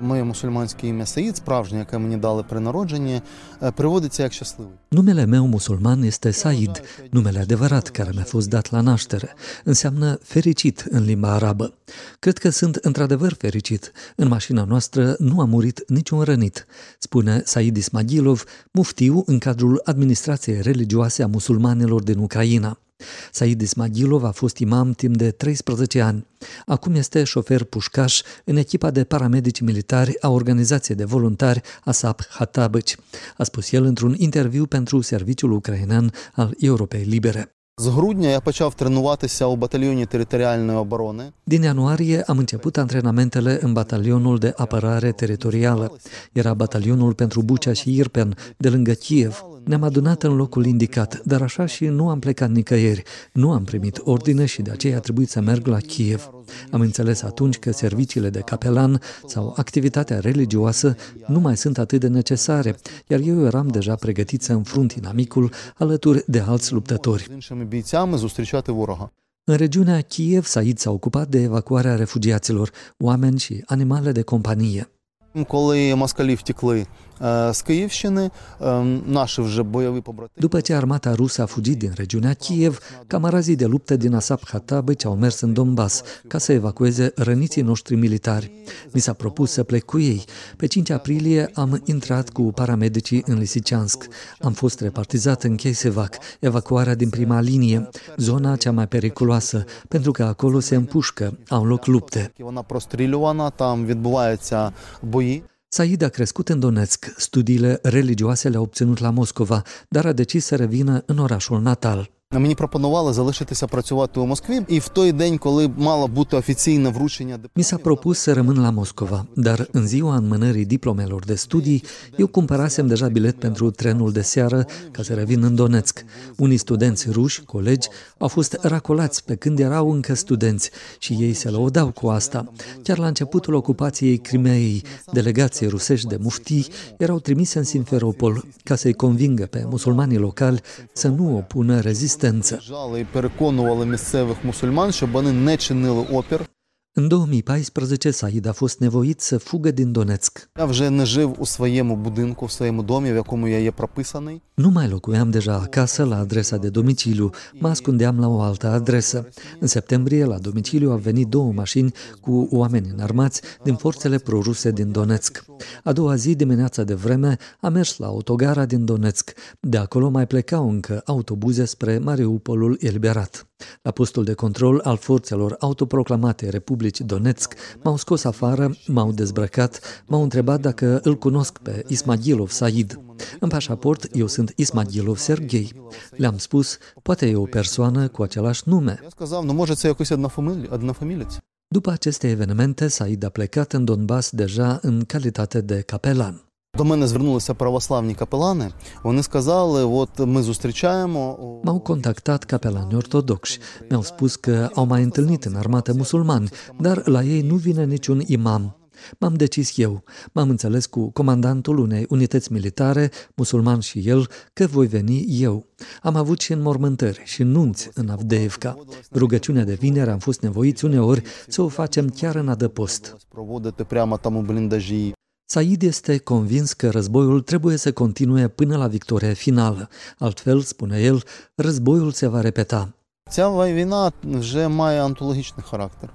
Моє мусульманське ім'я Саїд, справжнє, яке мені дали при народженні, е, приводиться як щасливий. Numele meu musulman este Said, numele adevărat care mi-a fost dat la naștere. Înseamnă fericit în limba arabă. Cred că sunt într-adevăr fericit. În mașina noastră nu a murit niciun rănit, spune Said Ismagilov, muftiu în cadrul administrației religioase a musulmanilor din Ucraina. Said Ismagilov a fost imam timp de 13 ani. Acum este șofer pușcaș în echipa de paramedici militari a organizației de voluntari ASAP Hatabăci, a spus el într-un interviu pentru serviciul ucrainean al Europei Libere. З грудня я почав тренуватися у батальйоні територіальної оборони. Din ianuarie am început antrenamentele în batalionul de apărare teritorială. Era batalionul pentru Bucea și Irpen, de lângă Kiev. Ne-am adunat în locul indicat, dar așa și nu am plecat nicăieri. Nu am primit ordine și de aceea a trebuit să merg la Kiev. Am înțeles atunci că serviciile de capelan sau activitatea religioasă nu mai sunt atât de necesare, iar eu eram deja pregătit să înfrunt inamicul alături de alți luptători. În regiunea Kiev, Said s-a ocupat de evacuarea refugiaților, oameni și animale de companie. Коли москалі втекли е, з Київщини, е, наші вже бойові побратими. După ce armata rusă a fugit din regiunea Kiev, camarazii de luptă din Asap Hatabăci au mers în Donbass ca să evacueze răniții noștri militari. Mi s-a propus să plec cu ei. Pe 5 aprilie am intrat cu paramedicii în Lisiceansk. Am fost repartizat în Cheisevac, evacuarea din prima linie, zona cea mai periculoasă, pentru că acolo se împușcă, au loc lupte. Вона прострілювана, там відбуваються бої. Said a crescut în Donetsk, studiile religioase le-a obținut la Moscova, dar a decis să revină în orașul natal Мені пропонували залишитися працювати у Москві, і в той день, коли мало бути офіційне вручення Mi s-a propus să rămân la Moscova, dar în ziua înmânării diplomelor de studii, eu cumpărasem deja bilet pentru trenul de seară ca să revin în Donetsk. Unii studenți ruși, colegi, au fost racolați pe când erau încă studenți și ei se lăudau cu asta. Chiar la începutul ocupației Crimeei, delegații rusești de muftii erau trimise în Simferopol ca să-i convingă pe musulmanii locali să nu opună rezistență. Жали і переконували місцевих мусульман, щоб вони не чинили опір. În 2014, Said a fost nevoit să fugă din Donetsk. Я вже не жив у своєму будинку, в своєму домі, в якому я є прописаний. Nu mai locuiam deja acasă la adresa de domiciliu, mă ascundeam la o altă adresă. În septembrie, la domiciliu au venit două mașini cu oameni înarmați din forțele proruse din Donetsk. A doua zi, dimineața de vreme, am mers la autogara din Donetsk. De acolo mai plecau încă autobuze spre Mariupolul eliberat. La postul de control al forțelor autoproclamate Republici Donetsk, m-au scos afară, m-au dezbrăcat, m-au întrebat dacă îl cunosc pe Ismailov Said. În pașaport, eu sunt Ismagilov Sergei. Le-am spus, poate e o persoană cu același nume. După aceste evenimente, Said a plecat în Donbass deja în calitate de capelan. До мене звернулися православні капелани. Вони сказали: от ми зустрічаємо. M-au contactat capelani ortodoxi. Mi-au spus că au mai întâlnit în armată musulmani, dar la ei nu vine niciun imam. M-am decis eu. M-am înțeles cu comandantul unei unități militare, musulman și el, că voi veni eu. Am avut și înmormântări și nunți în Avdeevka. Rugăciunea de vineri am fost nevoiți uneori să o facem chiar în adăpost. Проводити прямо там у бліндажі. Said este convins că războiul trebuie să continue până la victoria finală. Altfel, spune el, războiul se va repeta. Ця війна вже має антологічний характер.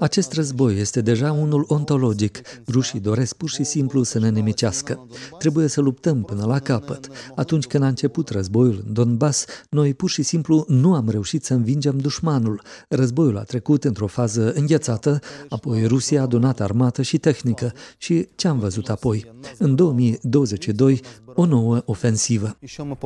Acest război este deja unul ontologic. Rușii doresc pur și simplu să ne nemicească. Trebuie să luptăm până la capăt. Atunci când a început războiul în Donbass, noi pur și simplu nu am reușit să învingem dușmanul. Războiul a trecut într-o fază înghețată, apoi Rusia a adunat armată și tehnică. Și ce am văzut apoi? În 2022, o nouă ofensivă. Și am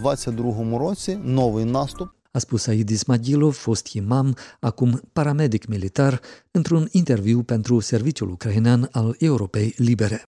22 roci, nou nastup a spus Said Ismagilov, fost imam, acum paramedic militar, într-un interviu pentru serviciul ucrainean al Europei Libere.